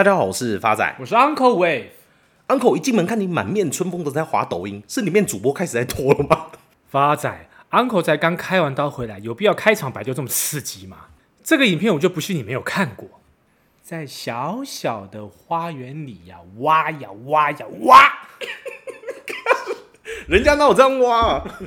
大家好，我是发仔，我是 Uncle Wave。Uncle 一进门看你满面春风的在滑抖音，是里面主播开始在拖了吗？发仔，Uncle 才刚开完刀回来，有必要开场白就这么刺激吗？这个影片我就不信你没有看过。在小小的花园里呀，挖呀挖呀挖，人家哪有这样挖啊？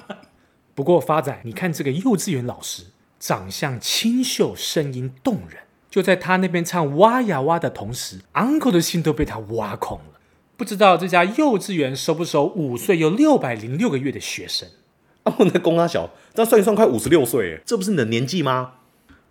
不过发仔，你看这个幼稚园老师，长相清秀，声音动人。就在他那边唱挖呀挖的同时，Uncle 的心都被他挖空了。不知道这家幼稚园收不收五岁又六百零六个月的学生？啊，我那公阿小，这样算一算快五十六岁，这不是你的年纪吗？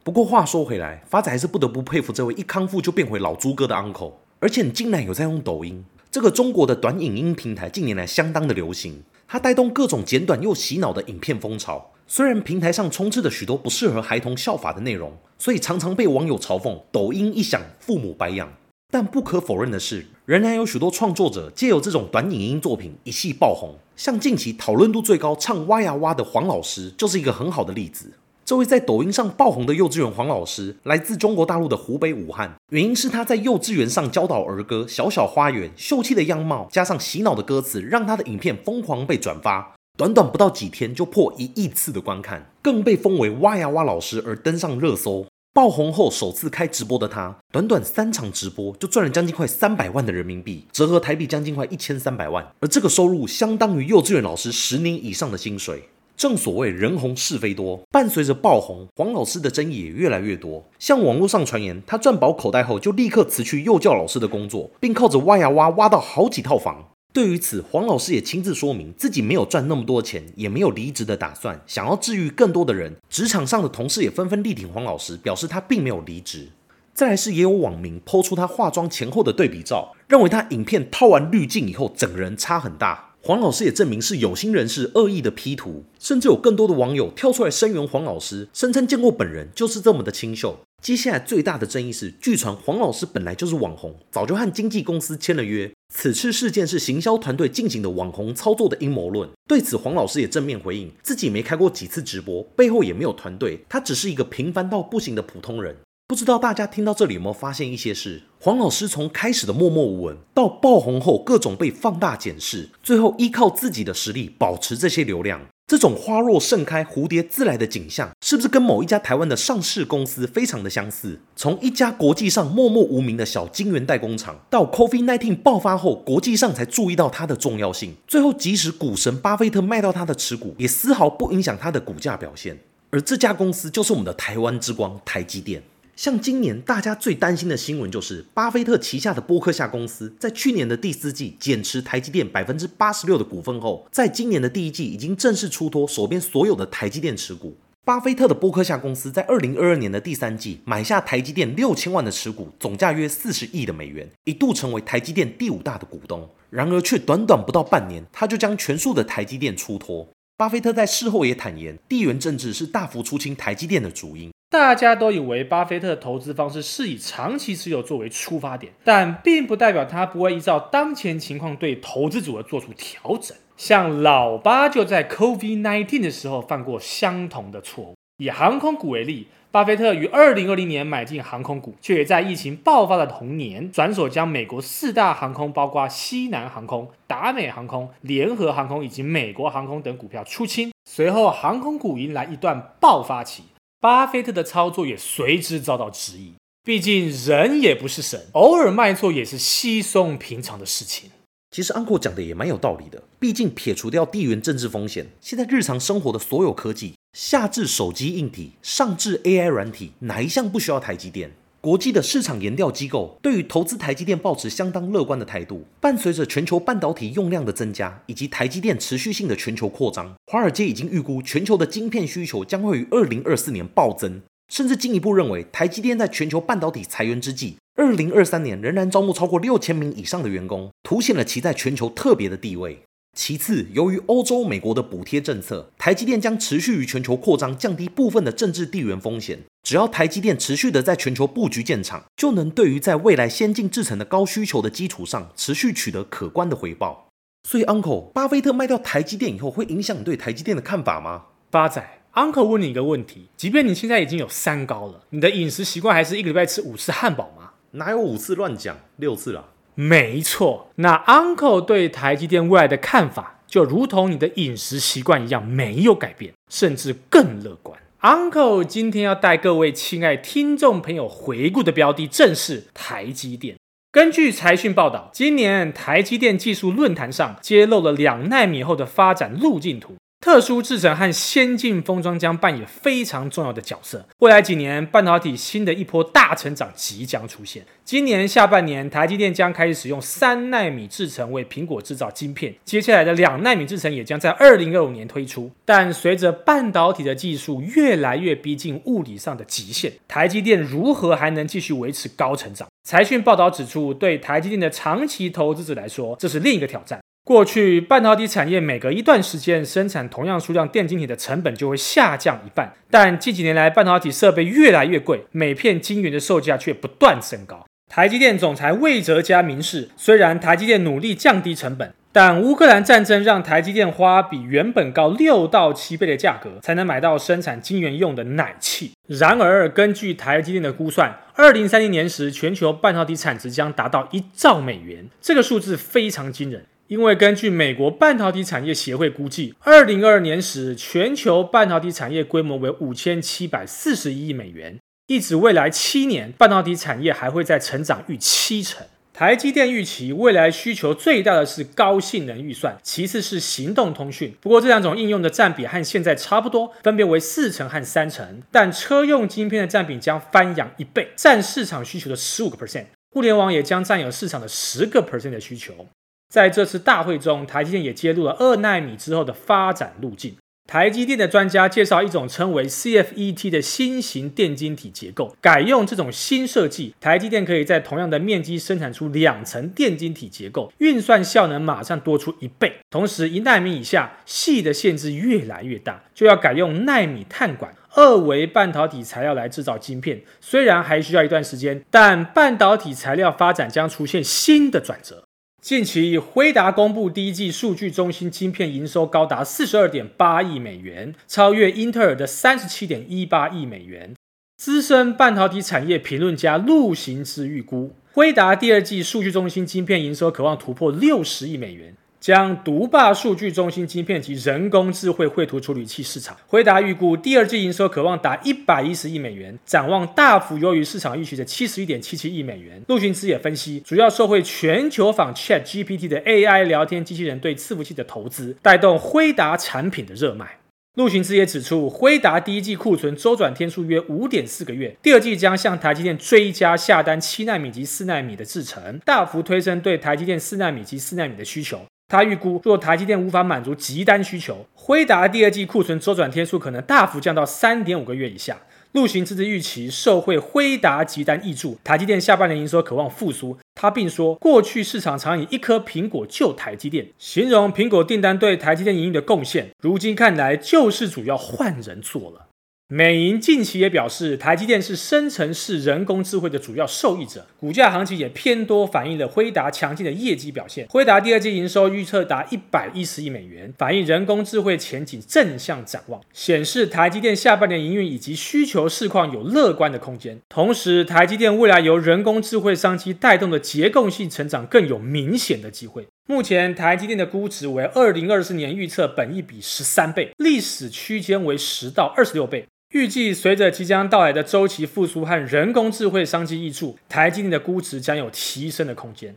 不过话说回来，发仔还是不得不佩服这位一康复就变回老猪哥的 Uncle。而且你竟然有在用抖音，这个中国的短影音平台近年来相当的流行，它带动各种简短又洗脑的影片风潮。虽然平台上充斥着许多不适合孩童效法的内容，所以常常被网友嘲讽“抖音一响，父母白养”。但不可否认的是，仍然有许多创作者借由这种短影音作品一气爆红。像近期讨论度最高、唱挖呀挖的黄老师，就是一个很好的例子。这位在抖音上爆红的幼稚园黄老师，来自中国大陆的湖北武汉，原因是他在幼稚园上教导儿歌《小小花园》，秀气的样貌加上洗脑的歌词，让他的影片疯狂被转发。短短不到几天就破一亿次的观看，更被封为挖呀挖老师而登上热搜。爆红后首次开直播的他，短短三场直播就赚了将近快三百万的人民币，折合台币将近快一千三百万。而这个收入相当于幼稚园老师十年以上的薪水。正所谓人红是非多，伴随着爆红，黄老师的争议也越来越多。像网络上传言，他赚饱口袋后就立刻辞去幼教老师的工作，并靠着挖呀挖挖到好几套房。对于此，黄老师也亲自说明自己没有赚那么多钱，也没有离职的打算，想要治愈更多的人。职场上的同事也纷纷力挺黄老师，表示他并没有离职。再来是也有网民抛出他化妆前后的对比照，认为他影片套完滤镜以后，整个人差很大。黄老师也证明是有心人士恶意的 P 图，甚至有更多的网友跳出来声援黄老师，声称见过本人就是这么的清秀。接下来最大的争议是，据传黄老师本来就是网红，早就和经纪公司签了约。此次事件是行销团队进行的网红操作的阴谋论。对此，黄老师也正面回应，自己没开过几次直播，背后也没有团队，他只是一个平凡到不行的普通人。不知道大家听到这里有没有发现一些事？黄老师从开始的默默无闻，到爆红后各种被放大检视，最后依靠自己的实力保持这些流量，这种花若盛开、蝴蝶自来的景象，是不是跟某一家台湾的上市公司非常的相似？从一家国际上默默无名的小晶圆代工厂，到 COVID-19 爆发后，国际上才注意到它的重要性，最后即使股神巴菲特卖到他的持股，也丝毫不影响他的股价表现。而这家公司就是我们的台湾之光——台积电。像今年大家最担心的新闻，就是巴菲特旗下的波克夏公司在去年的第四季减持台积电百分之八十六的股份后，在今年的第一季已经正式出脱手边所有的台积电持股。巴菲特的波克夏公司在二零二二年的第三季买下台积电六千万的持股，总价约四十亿的美元，一度成为台积电第五大的股东。然而却短短不到半年，他就将全数的台积电出脱。巴菲特在事后也坦言，地缘政治是大幅出清台积电的主因。大家都以为巴菲特的投资方式是以长期持有作为出发点，但并不代表他不会依照当前情况对投资组合做出调整。像老巴就在 COVID-19 的时候犯过相同的错误。以航空股为例，巴菲特于2020年买进航空股，却也在疫情爆发的同年转手将美国四大航空，包括西南航空、达美航空、联合航空以及美国航空等股票出清。随后，航空股迎来一段爆发期，巴菲特的操作也随之遭到质疑。毕竟人也不是神，偶尔卖错也是稀松平常的事情。其实安果讲的也蛮有道理的，毕竟撇除掉地缘政治风险，现在日常生活的所有科技。下至手机硬体，上至 AI 软体，哪一项不需要台积电？国际的市场研调机构对于投资台积电抱持相当乐观的态度。伴随着全球半导体用量的增加，以及台积电持续性的全球扩张，华尔街已经预估全球的晶片需求将会于二零二四年暴增，甚至进一步认为，台积电在全球半导体裁员之际，二零二三年仍然招募超过六千名以上的员工，凸显了其在全球特别的地位。其次，由于欧洲、美国的补贴政策，台积电将持续于全球扩张，降低部分的政治地缘风险。只要台积电持续的在全球布局建厂，就能对于在未来先进制程的高需求的基础上，持续取得可观的回报。所以，Uncle，巴菲特卖掉台积电以后，会影响你对台积电的看法吗？发仔，Uncle 问你一个问题：即便你现在已经有三高了，你的饮食习惯还是一个礼拜吃五次汉堡吗？哪有五次乱讲？六次了。没错，那 Uncle 对台积电未来的看法，就如同你的饮食习惯一样，没有改变，甚至更乐观。Uncle 今天要带各位亲爱听众朋友回顾的标的，正是台积电。根据财讯报道，今年台积电技术论坛上揭露了两纳米后的发展路径图。特殊制程和先进封装将扮演非常重要的角色。未来几年，半导体新的一波大成长即将出现。今年下半年，台积电将开始使用三纳米制程为苹果制造晶片，接下来的两纳米制程也将在二零二五年推出。但随着半导体的技术越来越逼近物理上的极限，台积电如何还能继续维持高成长？财讯报道指出，对台积电的长期投资者来说，这是另一个挑战。过去，半导体产业每隔一段时间生产同样数量电晶体的成本就会下降一半，但近几年来，半导体设备越来越贵，每片晶圆的售价却不断升高。台积电总裁魏哲家明示，虽然台积电努力降低成本，但乌克兰战争让台积电花比原本高六到七倍的价格才能买到生产晶圆用的奶气。然而，根据台积电的估算，二零三零年时，全球半导体产值将达到一兆美元，这个数字非常惊人。因为根据美国半导体产业协会估计，二零二二年时，全球半导体产业规模为五千七百四十一亿美元，一指未来七年半导体产业还会再成长逾七成。台积电预期未来需求最大的是高性能预算，其次是行动通讯。不过这两种应用的占比和现在差不多，分别为四成和三成。但车用晶片的占比将翻扬一倍，占市场需求的十五个 percent。互联网也将占有市场的十个 percent 的需求。在这次大会中，台积电也揭露了二奈米之后的发展路径。台积电的专家介绍一种称为 CFET 的新型电晶体结构，改用这种新设计，台积电可以在同样的面积生产出两层电晶体结构，运算效能马上多出一倍。同时，一奈米以下细的限制越来越大，就要改用奈米碳管二维半导体材料来制造晶片。虽然还需要一段时间，但半导体材料发展将出现新的转折。近期，辉达公布第一季数据中心晶片营收高达四十二点八亿美元，超越英特尔的三十七点一八亿美元。资深半导体产业评论家陆行之预估，辉达第二季数据中心晶片营收渴望突破六十亿美元。将独霸数据中心晶片及人工智慧绘图处理器市场。辉达预估第二季营收可望达一百一十亿美元，展望大幅优于市场预期的七十一点七七亿美元。陆巡之也分析，主要受惠全球仿 ChatGPT 的 AI 聊天机器人对伺服器的投资，带动辉达产品的热卖。陆巡之也指出，辉达第一季库存周转天数约五点四个月，第二季将向台积电追加下单七奈米及四奈米的制程，大幅推升对台积电四奈米及四奈米的需求。他预估，若台积电无法满足急单需求，辉达第二季库存周转天数可能大幅降到三点五个月以下。陆行之预期，受惠辉达急单挹注，台积电下半年营收渴望复苏。他并说，过去市场常以一颗苹果救台积电，形容苹果订单对台积电营运的贡献，如今看来救世主要换人做了。美银近期也表示，台积电是生成式人工智慧的主要受益者，股价行情也偏多反映了辉达强劲的业绩表现。辉达第二季营收预测达一百一十亿美元，反映人工智慧前景正向展望，显示台积电下半年营运以及需求市况有乐观的空间。同时，台积电未来由人工智慧商机带动的结构性成长更有明显的机会。目前台积电的估值为二零二四年预测本益比十三倍，历史区间为十到二十六倍。预计随着即将到来的周期复苏和人工智慧商机挹注，台积电的估值将有提升的空间。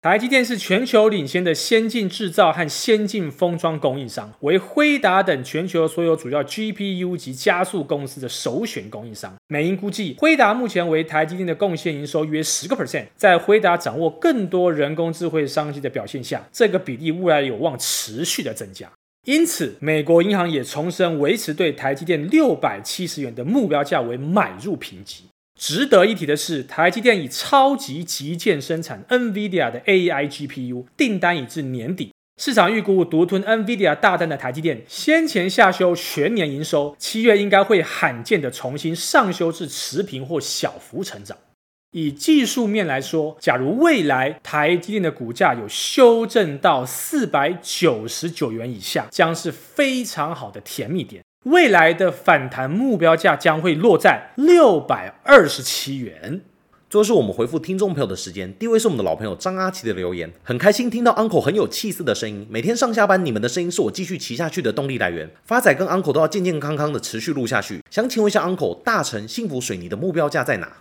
台积电是全球领先的先进制造和先进封装供应商，为辉达等全球所有主要 GPU 及加速公司的首选供应商。美银估计，辉达目前为台积电的贡献营收约十个 percent，在辉达掌握更多人工智慧商机的表现下，这个比例未来有望持续的增加。因此，美国银行也重申维持对台积电六百七十元的目标价为买入评级。值得一提的是，台积电以超级极简生产 NVIDIA 的 AI GPU，订单已至年底。市场预估独吞 NVIDIA 大单的台积电，先前下修全年营收，七月应该会罕见的重新上修至持平或小幅成长。以技术面来说，假如未来台积电的股价有修正到四百九十九元以下，将是非常好的甜蜜点。未来的反弹目标价将会落在六百二十七元。最后是我们回复听众朋友的时间，第一位是我们的老朋友张阿奇的留言，很开心听到 Uncle 很有气势的声音，每天上下班你们的声音是我继续骑下去的动力来源。发仔跟 Uncle 都要健健康康的持续录下去。想请问一下 Uncle，大成幸福水泥的目标价在哪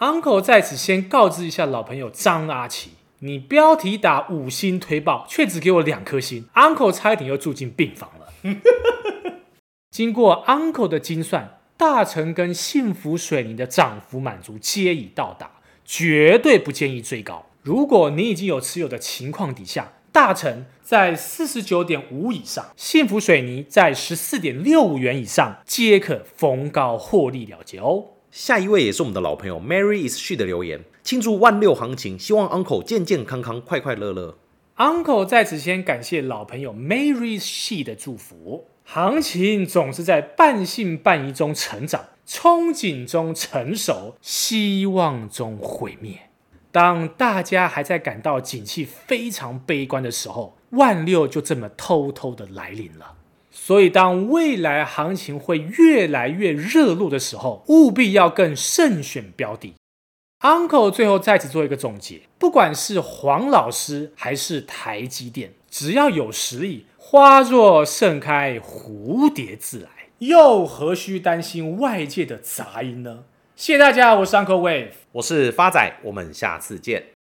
？Uncle 在此先告知一下老朋友张阿奇，你标题打五星推爆，却只给我两颗星，Uncle 差一点又住进病房了。经过 Uncle 的精算。大成跟幸福水泥的涨幅满足皆已到达，绝对不建议追高。如果你已经有持有的情况底下，大成在四十九点五以上，幸福水泥在十四点六五元以上，皆可逢高获利了结哦。下一位也是我们的老朋友 Mary is she 的留言，庆祝万六行情，希望 Uncle 健健康康、快快乐乐。Uncle 在此先感谢老朋友 Mary is she 的祝福。行情总是在半信半疑中成长，憧憬中成熟，希望中毁灭。当大家还在感到景气非常悲观的时候，万六就这么偷偷的来临了。所以，当未来行情会越来越热络的时候，务必要更慎选标的。Uncle 最后再次做一个总结：不管是黄老师还是台积电，只要有实力。花若盛开，蝴蝶自来，又何须担心外界的杂音呢？谢谢大家，我是 Uncle Wave，我是发仔，我们下次见。